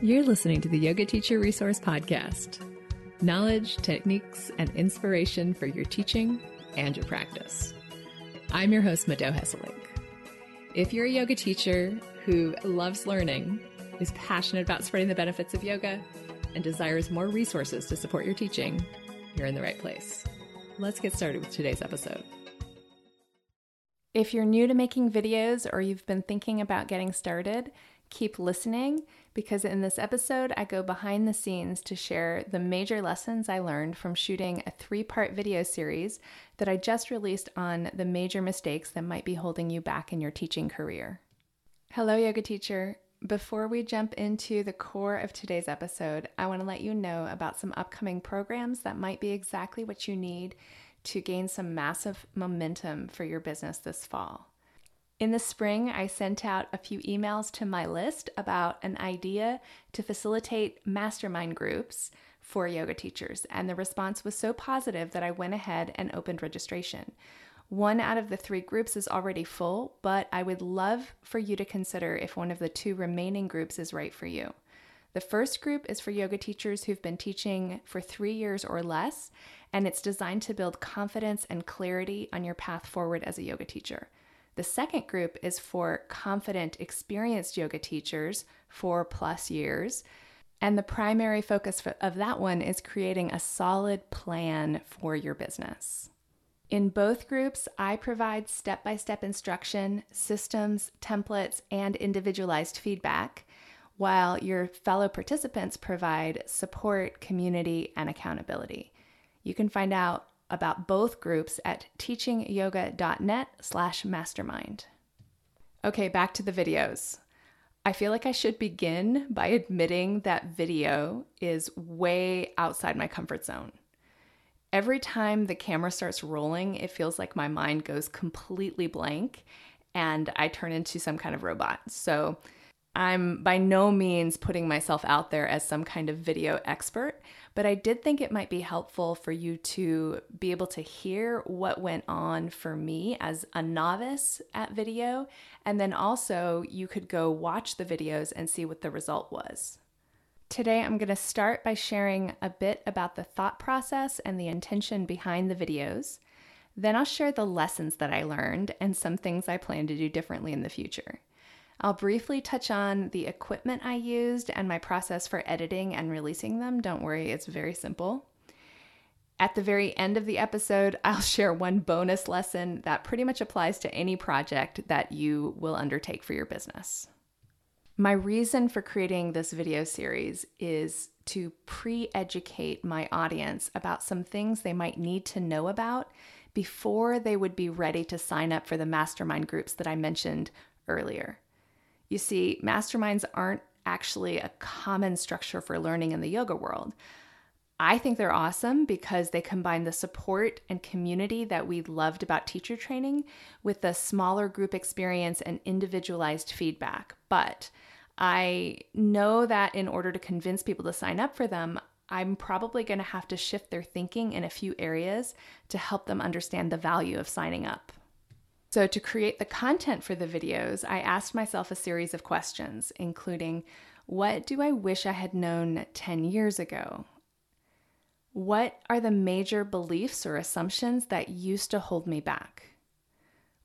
You're listening to the Yoga Teacher Resource Podcast knowledge, techniques, and inspiration for your teaching and your practice. I'm your host, Mado Hesselink. If you're a yoga teacher who loves learning, is passionate about spreading the benefits of yoga, and desires more resources to support your teaching, you're in the right place. Let's get started with today's episode. If you're new to making videos or you've been thinking about getting started, keep listening because in this episode, I go behind the scenes to share the major lessons I learned from shooting a three part video series that I just released on the major mistakes that might be holding you back in your teaching career. Hello, yoga teacher. Before we jump into the core of today's episode, I want to let you know about some upcoming programs that might be exactly what you need to gain some massive momentum for your business this fall. In the spring, I sent out a few emails to my list about an idea to facilitate mastermind groups for yoga teachers, and the response was so positive that I went ahead and opened registration. One out of the three groups is already full, but I would love for you to consider if one of the two remaining groups is right for you. The first group is for yoga teachers who've been teaching for three years or less, and it's designed to build confidence and clarity on your path forward as a yoga teacher. The second group is for confident, experienced yoga teachers, four plus years. And the primary focus of that one is creating a solid plan for your business. In both groups, I provide step by step instruction, systems, templates, and individualized feedback, while your fellow participants provide support, community, and accountability. You can find out about both groups at teachingyoga.net slash mastermind. Okay, back to the videos. I feel like I should begin by admitting that video is way outside my comfort zone. Every time the camera starts rolling, it feels like my mind goes completely blank and I turn into some kind of robot. So I'm by no means putting myself out there as some kind of video expert, but I did think it might be helpful for you to be able to hear what went on for me as a novice at video. And then also, you could go watch the videos and see what the result was. Today, I'm going to start by sharing a bit about the thought process and the intention behind the videos. Then, I'll share the lessons that I learned and some things I plan to do differently in the future. I'll briefly touch on the equipment I used and my process for editing and releasing them. Don't worry, it's very simple. At the very end of the episode, I'll share one bonus lesson that pretty much applies to any project that you will undertake for your business. My reason for creating this video series is to pre educate my audience about some things they might need to know about before they would be ready to sign up for the mastermind groups that I mentioned earlier. You see, masterminds aren't actually a common structure for learning in the yoga world. I think they're awesome because they combine the support and community that we loved about teacher training with the smaller group experience and individualized feedback. But I know that in order to convince people to sign up for them, I'm probably going to have to shift their thinking in a few areas to help them understand the value of signing up. So, to create the content for the videos, I asked myself a series of questions, including What do I wish I had known 10 years ago? What are the major beliefs or assumptions that used to hold me back?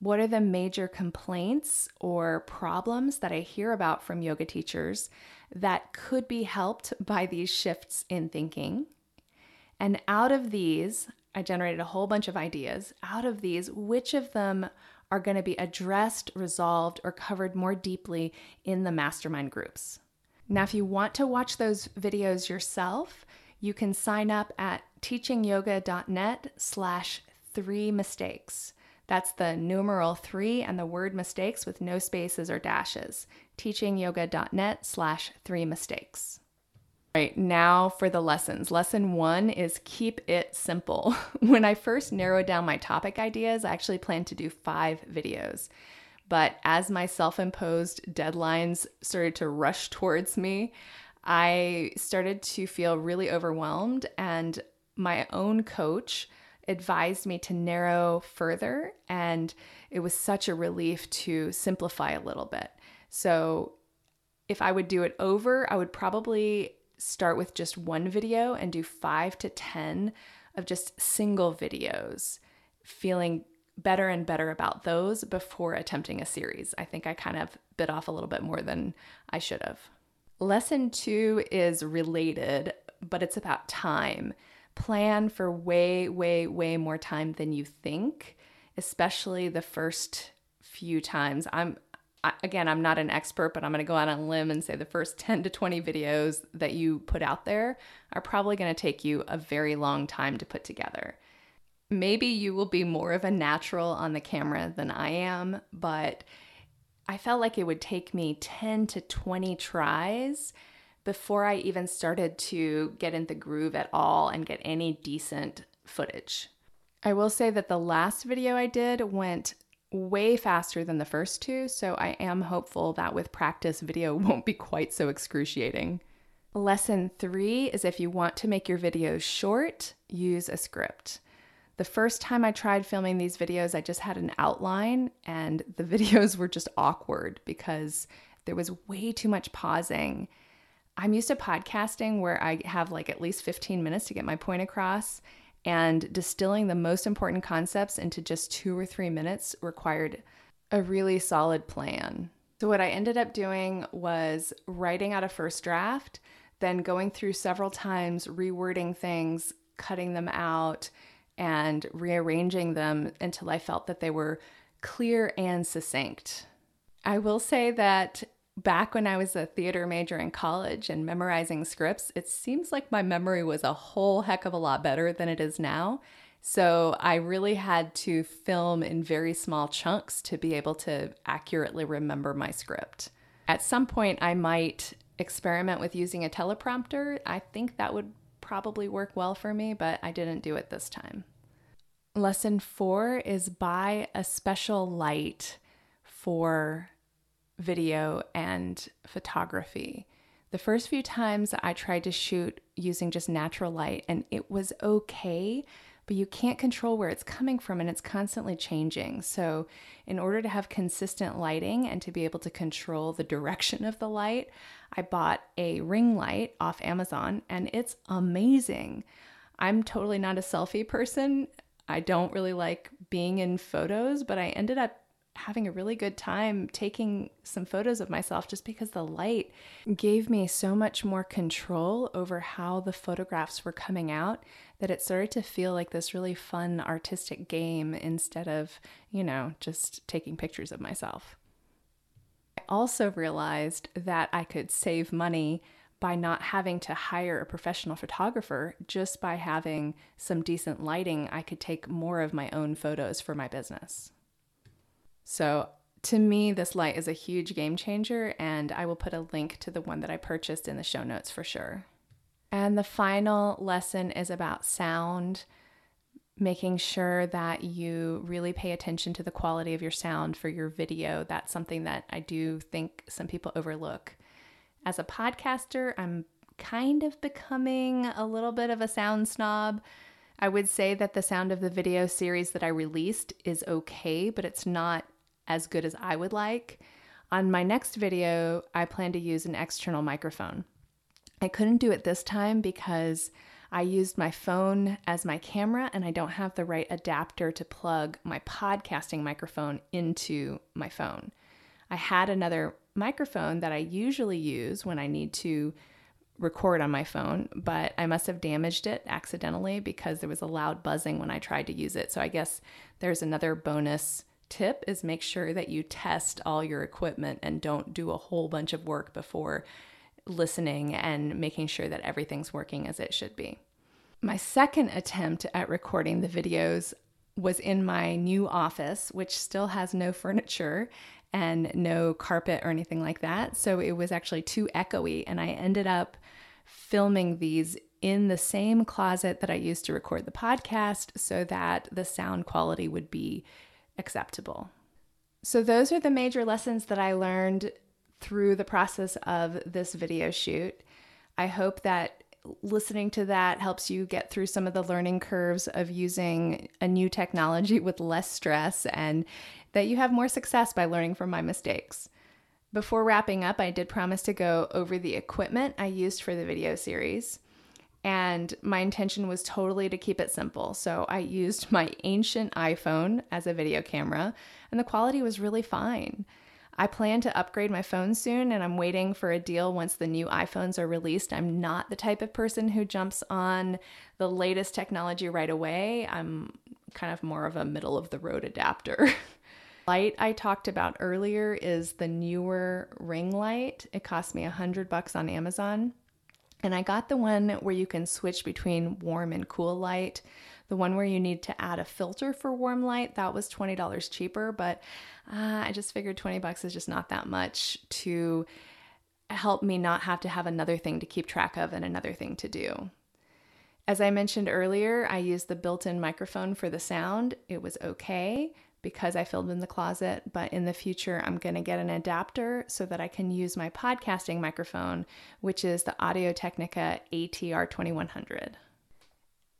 What are the major complaints or problems that I hear about from yoga teachers that could be helped by these shifts in thinking? And out of these, I generated a whole bunch of ideas. Out of these, which of them are going to be addressed, resolved, or covered more deeply in the mastermind groups? Now, if you want to watch those videos yourself, you can sign up at teachingyoga.net slash three mistakes. That's the numeral three and the word mistakes with no spaces or dashes. teachingyoga.net slash three mistakes. Right, now for the lessons. Lesson one is keep it simple. when I first narrowed down my topic ideas, I actually planned to do five videos. But as my self imposed deadlines started to rush towards me, I started to feel really overwhelmed, and my own coach advised me to narrow further. And it was such a relief to simplify a little bit. So if I would do it over, I would probably start with just one video and do five to 10 of just single videos, feeling better and better about those before attempting a series. I think I kind of bit off a little bit more than I should have. Lesson two is related, but it's about time. Plan for way, way, way more time than you think, especially the first few times. I'm again, I'm not an expert, but I'm going to go out on a limb and say the first 10 to 20 videos that you put out there are probably going to take you a very long time to put together. Maybe you will be more of a natural on the camera than I am, but I felt like it would take me 10 to 20 tries before I even started to get in the groove at all and get any decent footage. I will say that the last video I did went way faster than the first two, so I am hopeful that with practice, video won't be quite so excruciating. Lesson three is if you want to make your videos short, use a script. The first time I tried filming these videos, I just had an outline, and the videos were just awkward because there was way too much pausing. I'm used to podcasting where I have like at least 15 minutes to get my point across, and distilling the most important concepts into just two or three minutes required a really solid plan. So, what I ended up doing was writing out a first draft, then going through several times, rewording things, cutting them out, and rearranging them until I felt that they were clear and succinct. I will say that back when I was a theater major in college and memorizing scripts, it seems like my memory was a whole heck of a lot better than it is now. So I really had to film in very small chunks to be able to accurately remember my script. At some point, I might experiment with using a teleprompter. I think that would probably work well for me, but I didn't do it this time. Lesson four is buy a special light for video and photography. The first few times I tried to shoot using just natural light and it was okay, but you can't control where it's coming from and it's constantly changing. So, in order to have consistent lighting and to be able to control the direction of the light, I bought a ring light off Amazon and it's amazing. I'm totally not a selfie person. I don't really like being in photos, but I ended up having a really good time taking some photos of myself just because the light gave me so much more control over how the photographs were coming out that it started to feel like this really fun artistic game instead of, you know, just taking pictures of myself. I also realized that I could save money by not having to hire a professional photographer, just by having some decent lighting, I could take more of my own photos for my business. So to me, this light is a huge game changer, and I will put a link to the one that I purchased in the show notes for sure. And the final lesson is about sound, making sure that you really pay attention to the quality of your sound for your video. That's something that I do think some people overlook. As a podcaster, I'm kind of becoming a little bit of a sound snob. I would say that the sound of the video series that I released is okay, but it's not as good as I would like. On my next video, I plan to use an external microphone. I couldn't do it this time because I used my phone as my camera and I don't have the right adapter to plug my podcasting microphone into my phone. I had another microphone that I usually use when I need to record on my phone, but I must have damaged it accidentally because there was a loud buzzing when I tried to use it. So I guess there's another bonus tip is make sure that you test all your equipment and don't do a whole bunch of work before listening and making sure that everything's working as it should be. My second attempt at recording the videos was in my new office, which still has no furniture and no carpet or anything like that. So it was actually too echoey, and I ended up filming these in the same closet that I used to record the podcast so that the sound quality would be acceptable. So, those are the major lessons that I learned through the process of this video shoot. I hope that listening to that helps you get through some of the learning curves of using a new technology with less stress and that you have more success by learning from my mistakes. Before wrapping up, I did promise to go over the equipment I used for the video series. And my intention was totally to keep it simple. So I used my ancient iPhone as a video camera, and the quality was really fine. I plan to upgrade my phone soon, and I'm waiting for a deal once the new iPhones are released. I'm not the type of person who jumps on the latest technology right away. I'm kind of more of a middle of the road adapter. light I talked about earlier is the newer ring light. It cost me a hundred bucks on Amazon. And I got the one where you can switch between warm and cool light. The one where you need to add a filter for warm light, that was $20 cheaper, but uh, I just figured 20 bucks is just not that much to help me not have to have another thing to keep track of and another thing to do. As I mentioned earlier, I used the built in microphone for the sound. It was okay because I filmed in the closet, but in the future, I'm going to get an adapter so that I can use my podcasting microphone, which is the Audio Technica ATR 2100.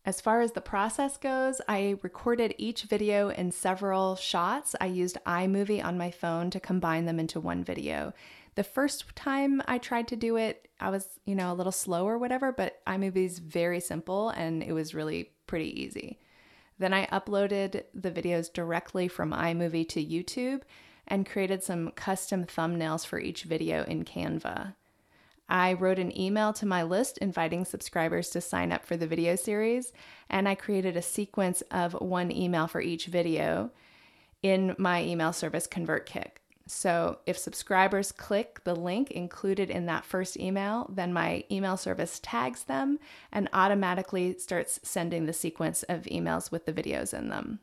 As far as the process goes, I recorded each video in several shots. I used iMovie on my phone to combine them into one video. The first time I tried to do it, I was, you know, a little slow or whatever, but iMovie is very simple and it was really pretty easy. Then I uploaded the videos directly from iMovie to YouTube and created some custom thumbnails for each video in Canva. I wrote an email to my list inviting subscribers to sign up for the video series, and I created a sequence of one email for each video in my email service ConvertKit. So if subscribers click the link included in that first email, then my email service tags them and automatically starts sending the sequence of emails with the videos in them.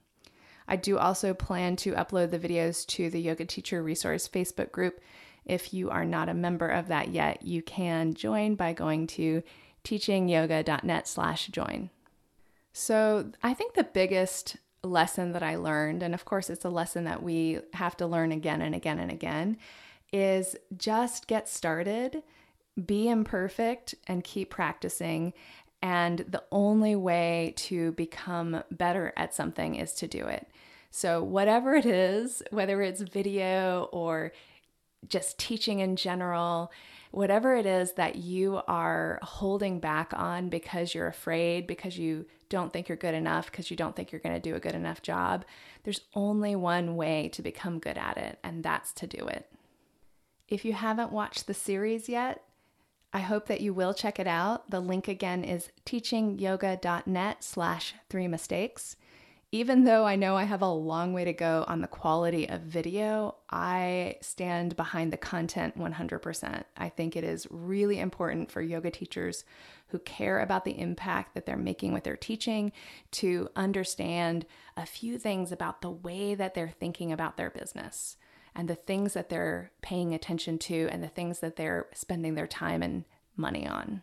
I do also plan to upload the videos to the Yoga Teacher Resource Facebook group if you are not a member of that yet, you can join by going to teachingyoga.net slash join. So I think the biggest lesson that I learned, and of course it's a lesson that we have to learn again and again and again, is just get started, be imperfect, and keep practicing. And the only way to become better at something is to do it. So, whatever it is, whether it's video or just teaching in general, whatever it is that you are holding back on because you're afraid, because you don't think you're good enough, because you don't think you're going to do a good enough job, there's only one way to become good at it, and that's to do it. If you haven't watched the series yet, I hope that you will check it out. The link again is teachingyoga.net slash three mistakes. Even though I know I have a long way to go on the quality of video, I stand behind the content 100%. I think it is really important for yoga teachers who care about the impact that they're making with their teaching to understand a few things about the way that they're thinking about their business and the things that they're paying attention to and the things that they're spending their time and money on.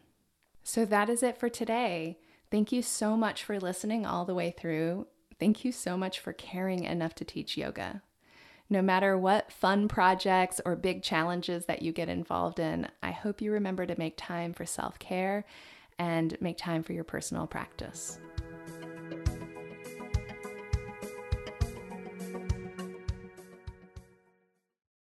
So that is it for today. Thank you so much for listening all the way through. Thank you so much for caring enough to teach yoga. No matter what fun projects or big challenges that you get involved in, I hope you remember to make time for self care and make time for your personal practice.